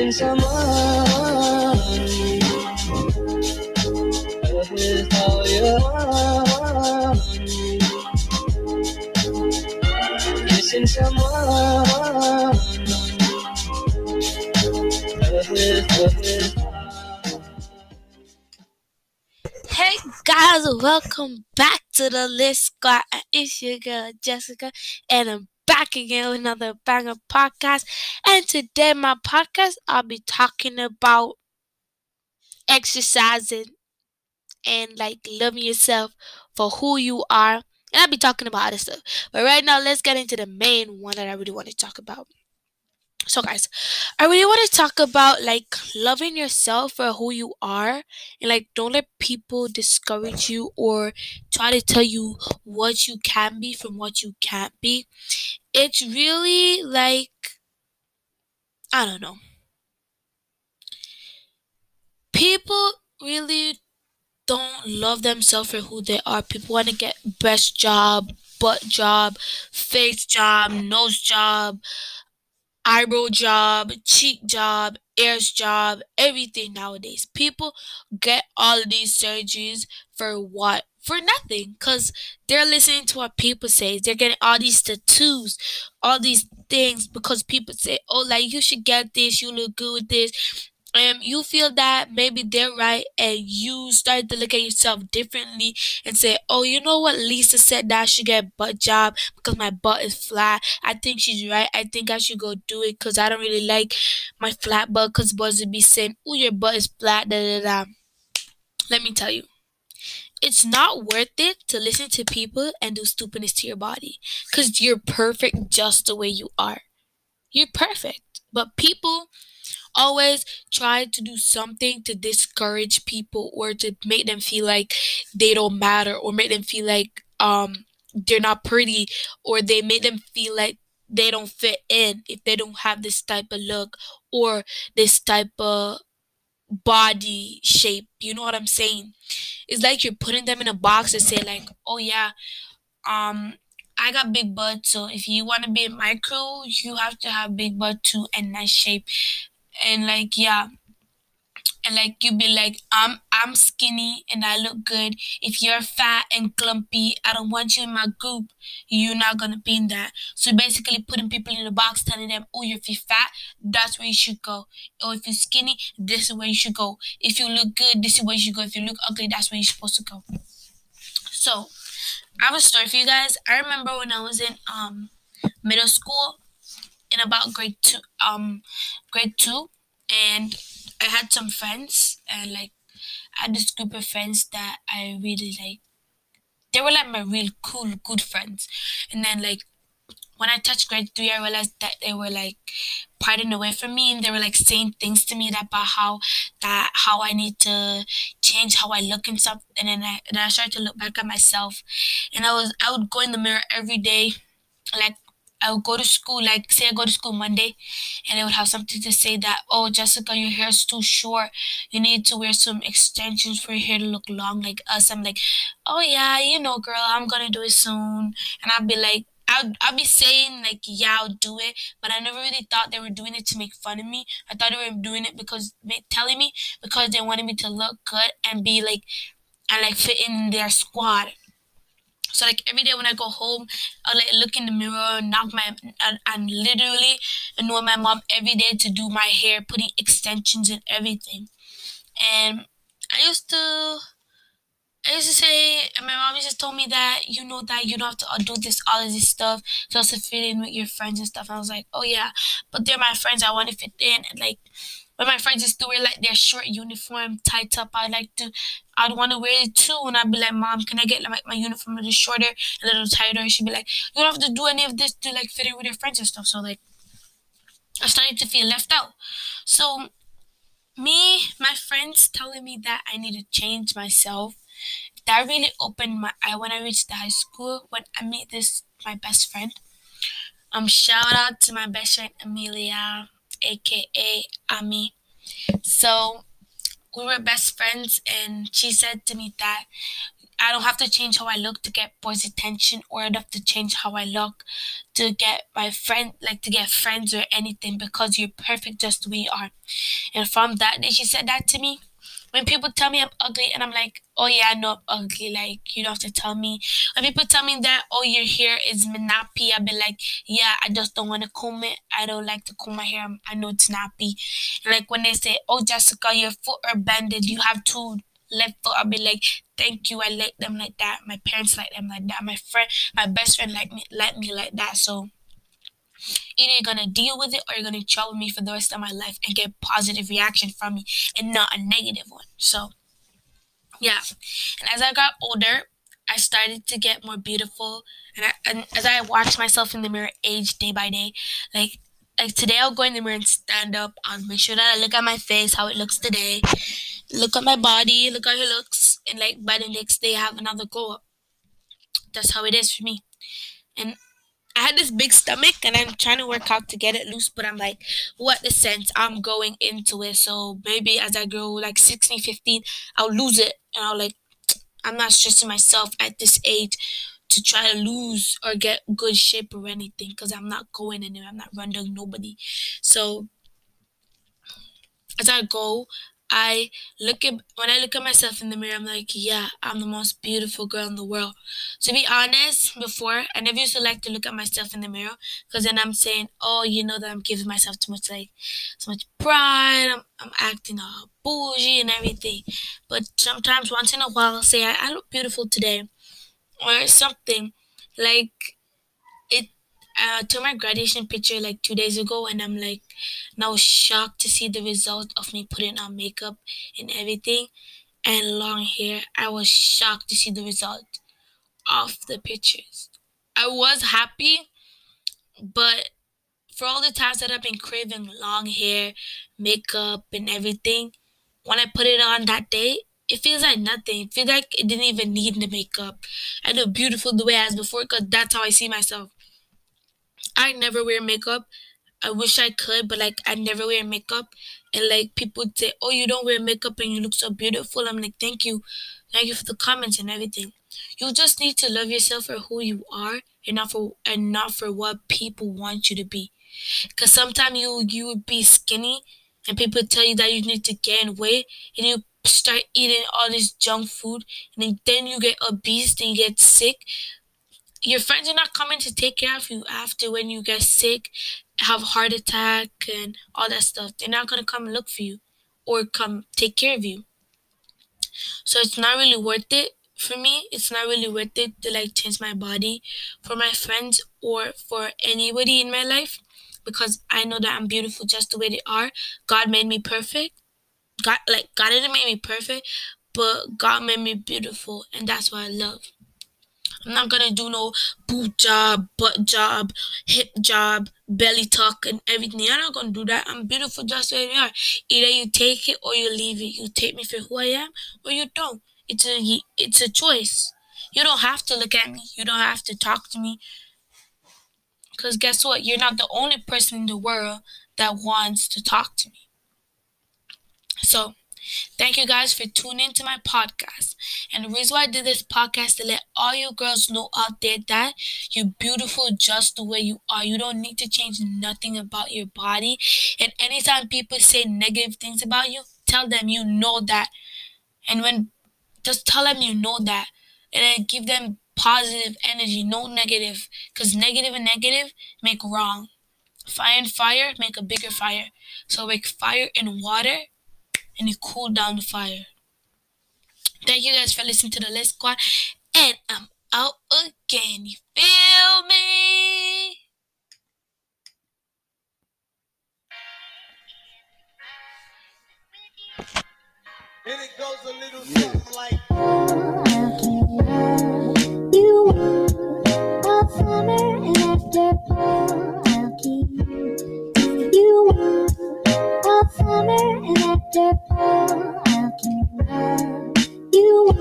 This is how you Hey guys, welcome back to the Lit Squad. It's your girl Jessica, and I'm back again with another banger podcast. And today, my podcast, I'll be talking about exercising and like loving yourself for who you are. And I'll be talking about other stuff. But right now, let's get into the main one that I really want to talk about. So, guys, I really want to talk about like loving yourself for who you are and like don't let people discourage you or try to tell you what you can be from what you can't be. It's really like, I don't know. People really don't love themselves for who they are. People want to get breast job, butt job, face job, nose job, eyebrow job, cheek job, ears job, everything nowadays. People get all these surgeries for what? For nothing, because they're listening to what people say. They're getting all these tattoos, all these things because people say, oh, like you should get this, you look good with this. And you feel that maybe they're right, and you start to look at yourself differently and say, Oh, you know what? Lisa said that I should get butt job because my butt is flat. I think she's right. I think I should go do it because I don't really like my flat butt because boys would be saying, Oh, your butt is flat. Da, da, da. Let me tell you, it's not worth it to listen to people and do stupidness to your body because you're perfect just the way you are. You're perfect. But people always try to do something to discourage people or to make them feel like they don't matter or make them feel like um they're not pretty or they make them feel like they don't fit in if they don't have this type of look or this type of body shape. You know what i'm saying? It's like you're putting them in a box and say like oh yeah um I got big butt, so if you want to be in my crew, you have to have big butt too and nice shape and like yeah and like you'd be like i'm i'm skinny and i look good. If you're fat and clumpy i don't want you in my group. You're not gonna be in that. So basically putting people in a box telling them oh if you're fat that's where you should go. Or if you're skinny this is where you should go. If you look good this is where you should go. If you look ugly that's where you're supposed to go. So i have a story for you guys. I remember when i was in um middle school in about grade two um grade two and I had some friends and like I had this group of friends that I really like they were like my real cool good friends and then like when I touched grade three, I realized that they were like parting away from me, and they were like saying things to me that about how that how I need to change how I look and stuff. And then I and I started to look back at myself, and I was I would go in the mirror every day, like I would go to school, like say I go to school Monday, and they would have something to say that, oh, Jessica, your hair is too short. You need to wear some extensions for your hair to look long like us. I'm like, oh yeah, you know, girl, I'm gonna do it soon. And I'd be like, I'll, I'll be saying like yeah I'll do it but I never really thought they were doing it to make fun of me I thought they were doing it because telling me because they wanted me to look good and be like and like fit in their squad so like every day when I go home, I like look in the mirror, knock my and, and literally annoy my mom every day to do my hair, putting extensions and everything. And I used to I used to say, and my mom just told me that you know that you don't have to uh, do this, all of this stuff, just to fit in with your friends and stuff. And I was like, oh yeah, but they're my friends. I want to fit in, and like but my friends used to wear like their short uniform tight up. I like to, I'd want to wear it too. And I'd be like, Mom, can I get like my uniform a little shorter, a little tighter? And she'd be like, You don't have to do any of this to like fit in with your friends and stuff. So like, I started to feel left out. So me, my friends telling me that I need to change myself. That really opened my eye when I reached the high school when I met this my best friend. Um, shout out to my best friend Amelia aka Ami. So we were best friends, and she said to me that I don't have to change how I look to get boys' attention, or I don't have to change how I look to get my friend, like to get friends or anything, because you're perfect just the way you are. And from that day, she said that to me. When people tell me I'm ugly, and I'm like, oh yeah, I know I'm ugly. Like you don't have to tell me. When people tell me that, oh your hair is nappy, I'll be like, yeah, I just don't want to comb it. I don't like to comb my hair. I know it's nappy. Like when they say, oh Jessica, your foot are bended. You have two left foot. I'll be like, thank you. I like them like that. My parents like them like that. My friend, my best friend like me like me like that. So either you're gonna deal with it or you're gonna with me for the rest of my life and get positive reaction from me and not a negative one. So yeah. And as I got older, I started to get more beautiful and, I, and as I watched myself in the mirror age day by day, like like today I'll go in the mirror and stand up. I'll make sure that I look at my face, how it looks today look at my body, look how it looks, and like by the next day I have another glow up. That's how it is for me. And I had this big stomach and I'm trying to work out to get it loose, but I'm like, what the sense? I'm going into it. So maybe as I grow like 16, 15, I'll lose it. And I'll like, I'm not stressing myself at this age to try to lose or get good shape or anything because I'm not going anywhere. I'm not running nobody. So as I go, I look at when I look at myself in the mirror, I'm like, yeah, I'm the most beautiful girl in the world. To be honest, before I never used to like to look at myself in the mirror because then I'm saying, oh, you know that I'm giving myself too much like, so much pride. I'm, I'm acting all bougie and everything. But sometimes, once in a while, I'll say I, I look beautiful today, or something like uh, took my graduation picture like two days ago, and I'm like now shocked to see the result of me putting on makeup and everything and long hair. I was shocked to see the result of the pictures. I was happy, but for all the times that I've been craving long hair, makeup, and everything, when I put it on that day, it feels like nothing. It feels like it didn't even need the makeup. I look beautiful the way I was before because that's how I see myself. I never wear makeup. I wish I could, but like I never wear makeup. And like people say, "Oh, you don't wear makeup and you look so beautiful." I'm like, "Thank you, thank you for the comments and everything." You just need to love yourself for who you are, and not for and not for what people want you to be. Cause sometimes you you would be skinny, and people tell you that you need to gain weight, and you start eating all this junk food, and then you get obese, and you get sick your friends are not coming to take care of you after when you get sick, have a heart attack and all that stuff. They're not gonna come and look for you or come take care of you. So it's not really worth it for me. It's not really worth it to like change my body for my friends or for anybody in my life because I know that I'm beautiful just the way they are. God made me perfect. God like God didn't make me perfect, but God made me beautiful and that's what I love. I'm not gonna do no boob job, butt job, hip job, belly tuck, and everything. I'm not gonna do that. I'm beautiful just where you are. Either you take it or you leave it. You take me for who I am, or you don't. It's a it's a choice. You don't have to look at me. You don't have to talk to me. Cause guess what? You're not the only person in the world that wants to talk to me. So Thank you guys for tuning to my podcast. And the reason why I did this podcast to let all you girls know out there that you're beautiful just the way you are. You don't need to change nothing about your body. And anytime people say negative things about you, tell them you know that. And when just tell them you know that. And then give them positive energy, no negative. Because negative and negative make wrong. Fire and fire make a bigger fire. So make fire and water and you cool down the fire. Thank you guys for listening to the Lit Squad, and I'm out again. You feel me? And it goes a little something like. Summer and after